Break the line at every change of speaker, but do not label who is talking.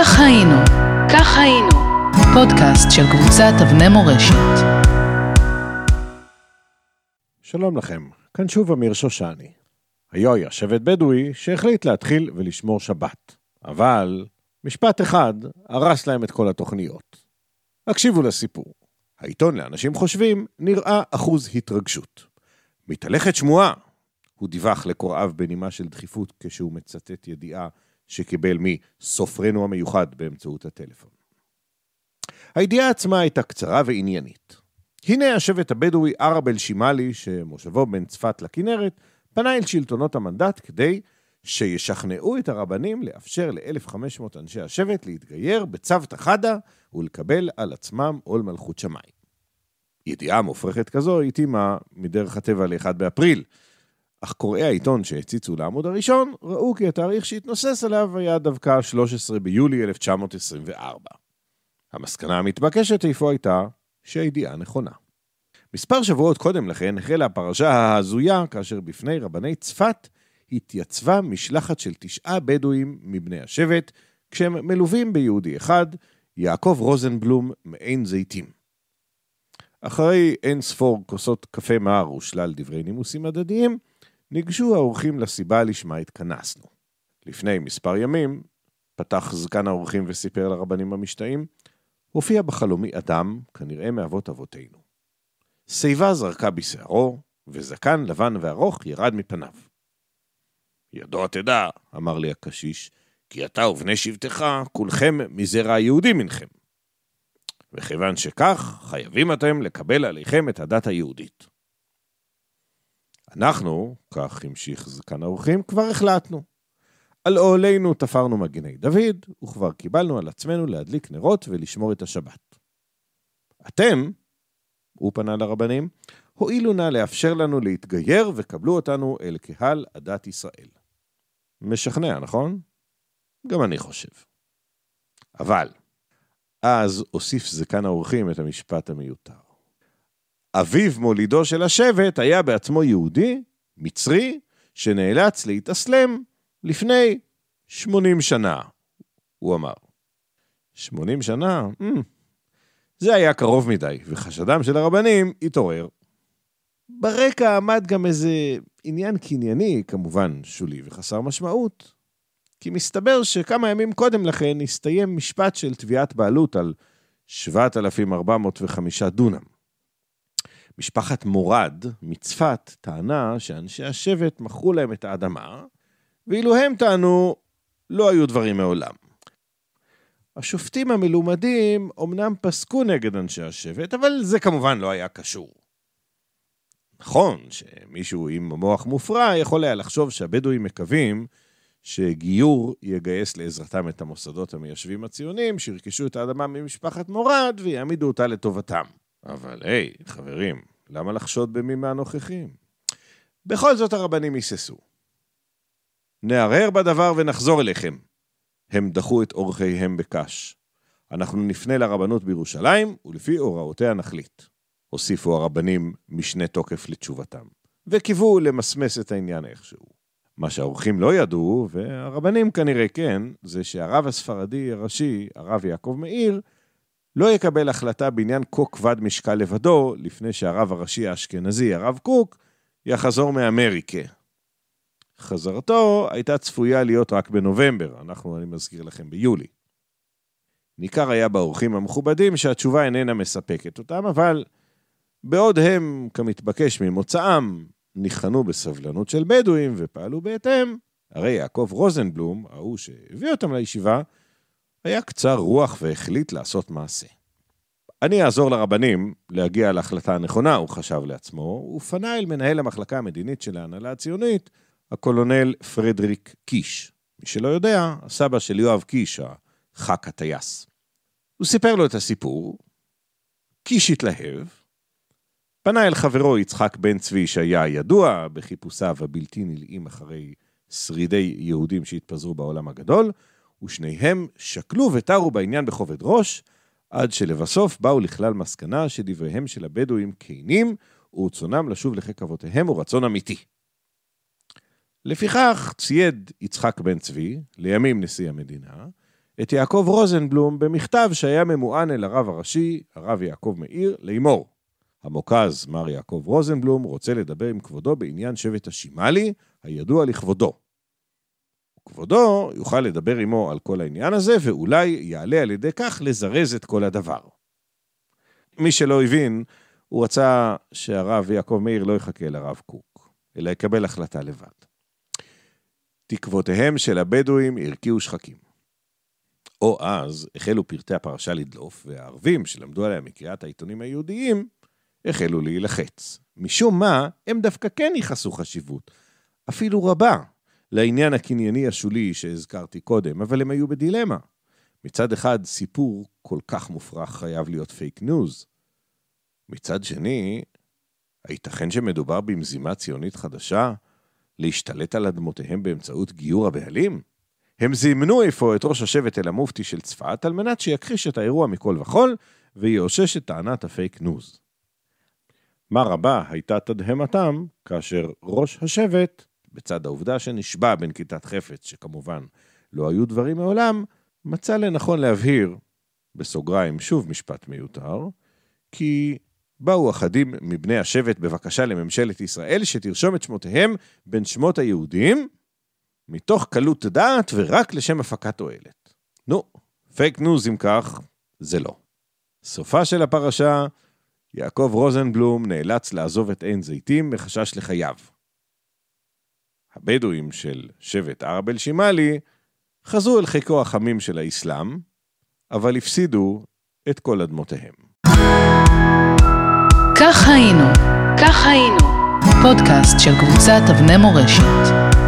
כך היינו, כך היינו, פודקאסט של קבוצת אבני מורשת.
שלום לכם, כאן שוב אמיר שושני. היו היה שבט בדואי שהחליט להתחיל ולשמור שבת, אבל משפט אחד הרס להם את כל התוכניות. הקשיבו לסיפור. העיתון לאנשים חושבים נראה אחוז התרגשות. מתהלכת שמועה, הוא דיווח לקוראיו בנימה של דחיפות כשהוא מצטט ידיעה שקיבל מסופרנו המיוחד באמצעות הטלפון. הידיעה עצמה הייתה קצרה ועניינית. הנה השבט הבדואי ערב אל-שימאלי, שמושבו בין צפת לכנרת, פנה אל שלטונות המנדט כדי שישכנעו את הרבנים לאפשר ל-1,500 אנשי השבט להתגייר בצוותא חדא ולקבל על עצמם עול מלכות שמיים. ידיעה מופרכת כזו התאימה מדרך הטבע ל-1 באפריל, אך קוראי העיתון שהציצו לעמוד הראשון, ראו כי התאריך שהתנוסס עליו היה דווקא 13 ביולי 1924. המסקנה המתבקשת איפה הייתה שהידיעה נכונה. מספר שבועות קודם לכן החלה הפרשה ההזויה כאשר בפני רבני צפת התייצבה משלחת של תשעה בדואים מבני השבט, כשהם מלווים ביהודי אחד, יעקב רוזנבלום מעין זיתים. אחרי אין ספור כוסות קפה מר ושלל דברי נימוסים הדדיים, ניגשו האורחים לסיבה לשמה התכנסנו. לפני מספר ימים, פתח זקן האורחים וסיפר לרבנים המשתאים, הופיע בחלומי אדם, כנראה מאבות אבותינו. שיבה זרקה בשערו, וזקן לבן וארוך ירד מפניו. ידוע תדע, אמר לי הקשיש, כי אתה ובני שבטך, כולכם מזרע היהודי מנכם. וכיוון שכך, חייבים אתם לקבל עליכם את הדת היהודית. אנחנו, כך המשיך זקן האורחים, כבר החלטנו. על אוהלינו תפרנו מגיני דוד, וכבר קיבלנו על עצמנו להדליק נרות ולשמור את השבת. אתם, הוא פנה לרבנים, הואילו נא לאפשר לנו להתגייר וקבלו אותנו אל קהל עדת ישראל. משכנע, נכון? גם אני חושב. אבל, אז הוסיף זקן האורחים את המשפט המיותר. אביו מולידו של השבט היה בעצמו יהודי, מצרי, שנאלץ להתאסלם לפני 80 שנה, הוא אמר. 80 שנה? Mm, זה היה קרוב מדי, וחשדם של הרבנים התעורר. ברקע עמד גם איזה עניין קנייני, כמובן שולי וחסר משמעות, כי מסתבר שכמה ימים קודם לכן הסתיים משפט של תביעת בעלות על 7,405 דונם. משפחת מורד מצפת טענה שאנשי השבט מכרו להם את האדמה, ואילו הם טענו, לא היו דברים מעולם. השופטים המלומדים אמנם פסקו נגד אנשי השבט, אבל זה כמובן לא היה קשור. נכון שמישהו עם מוח מופרע יכול היה לחשוב שהבדואים מקווים שגיור יגייס לעזרתם את המוסדות המיישבים הציונים, שירכשו את האדמה ממשפחת מורד ויעמידו אותה לטובתם. אבל היי, חברים, למה לחשוד במי מהנוכחים? בכל זאת הרבנים היססו. נערער בדבר ונחזור אליכם. הם דחו את אורחיהם בקש. אנחנו נפנה לרבנות בירושלים, ולפי הוראותיה נחליט. הוסיפו הרבנים משנה תוקף לתשובתם, וקיוו למסמס את העניין איכשהו. מה שהאורחים לא ידעו, והרבנים כנראה כן, זה שהרב הספרדי הראשי, הרב יעקב מאיר, לא יקבל החלטה בעניין כה כבד משקל לבדו, לפני שהרב הראשי האשכנזי, הרב קוק, יחזור מאמריקה. חזרתו הייתה צפויה להיות רק בנובמבר, אנחנו, אני מזכיר לכם, ביולי. ניכר היה באורחים המכובדים שהתשובה איננה מספקת אותם, אבל בעוד הם, כמתבקש ממוצאם, ניחנו בסבלנות של בדואים ופעלו בהתאם, הרי יעקב רוזנבלום, ההוא שהביא אותם לישיבה, היה קצר רוח והחליט לעשות מעשה. אני אעזור לרבנים להגיע להחלטה הנכונה, הוא חשב לעצמו, ופנה אל מנהל המחלקה המדינית של ההנהלה הציונית, הקולונל פרדריק קיש. מי שלא יודע, הסבא של יואב קיש, הח"כ הטייס. הוא סיפר לו את הסיפור, קיש התלהב, פנה אל חברו יצחק בן צבי שהיה ידוע בחיפושיו הבלתי נלאים אחרי שרידי יהודים שהתפזרו בעולם הגדול, ושניהם שקלו ותרו בעניין בכובד ראש, עד שלבסוף באו לכלל מסקנה שדבריהם של הבדואים כנים, ורצונם לשוב לחיק אבותיהם הוא רצון אמיתי. לפיכך צייד יצחק בן צבי, לימים נשיא המדינה, את יעקב רוזנבלום במכתב שהיה ממוען אל הרב הראשי, הרב יעקב מאיר, לאמור. המוכז, מר יעקב רוזנבלום, רוצה לדבר עם כבודו בעניין שבט השימאלי, הידוע לכבודו. כבודו יוכל לדבר עמו על כל העניין הזה, ואולי יעלה על ידי כך לזרז את כל הדבר. מי שלא הבין, הוא רצה שהרב יעקב מאיר לא יחכה לרב קוק, אלא יקבל החלטה לבד. תקוותיהם של הבדואים הרקיעו שחקים. או אז החלו פרטי הפרשה לדלוף, והערבים שלמדו עליה מקריאת העיתונים היהודיים, החלו להילחץ. משום מה, הם דווקא כן ייחסו חשיבות, אפילו רבה, לעניין הקנייני השולי שהזכרתי קודם, אבל הם היו בדילמה. מצד אחד, סיפור כל כך מופרך חייב להיות fake news. מצד שני, הייתכן שמדובר במזימה ציונית חדשה להשתלט על אדמותיהם באמצעות גיור הבעלים? הם זימנו אפוא את ראש השבט אל המופתי של צפת על מנת שיכחיש את האירוע מכל וכול ויאושש את טענת ה fake news. מה רבה הייתה תדהמתם כאשר ראש השבט, בצד העובדה שנשבע בנקיטת חפץ, שכמובן לא היו דברים מעולם, מצא לנכון להבהיר, בסוגריים שוב משפט מיותר, כי באו אחדים מבני השבט בבקשה לממשלת ישראל שתרשום את שמותיהם בין שמות היהודים, מתוך קלות דעת ורק לשם הפקת תועלת. נו, fake news אם כך, זה לא. סופה של הפרשה, יעקב רוזנבלום נאלץ לעזוב את עין זיתים מחשש לחייו. הבדואים של שבט ערב אל-שימאלי חזרו אל חיקו החמים של האסלאם, אבל הפסידו את כל אדמותיהם.
כך היינו, כך היינו, פודקאסט של קבוצת אבני מורשת.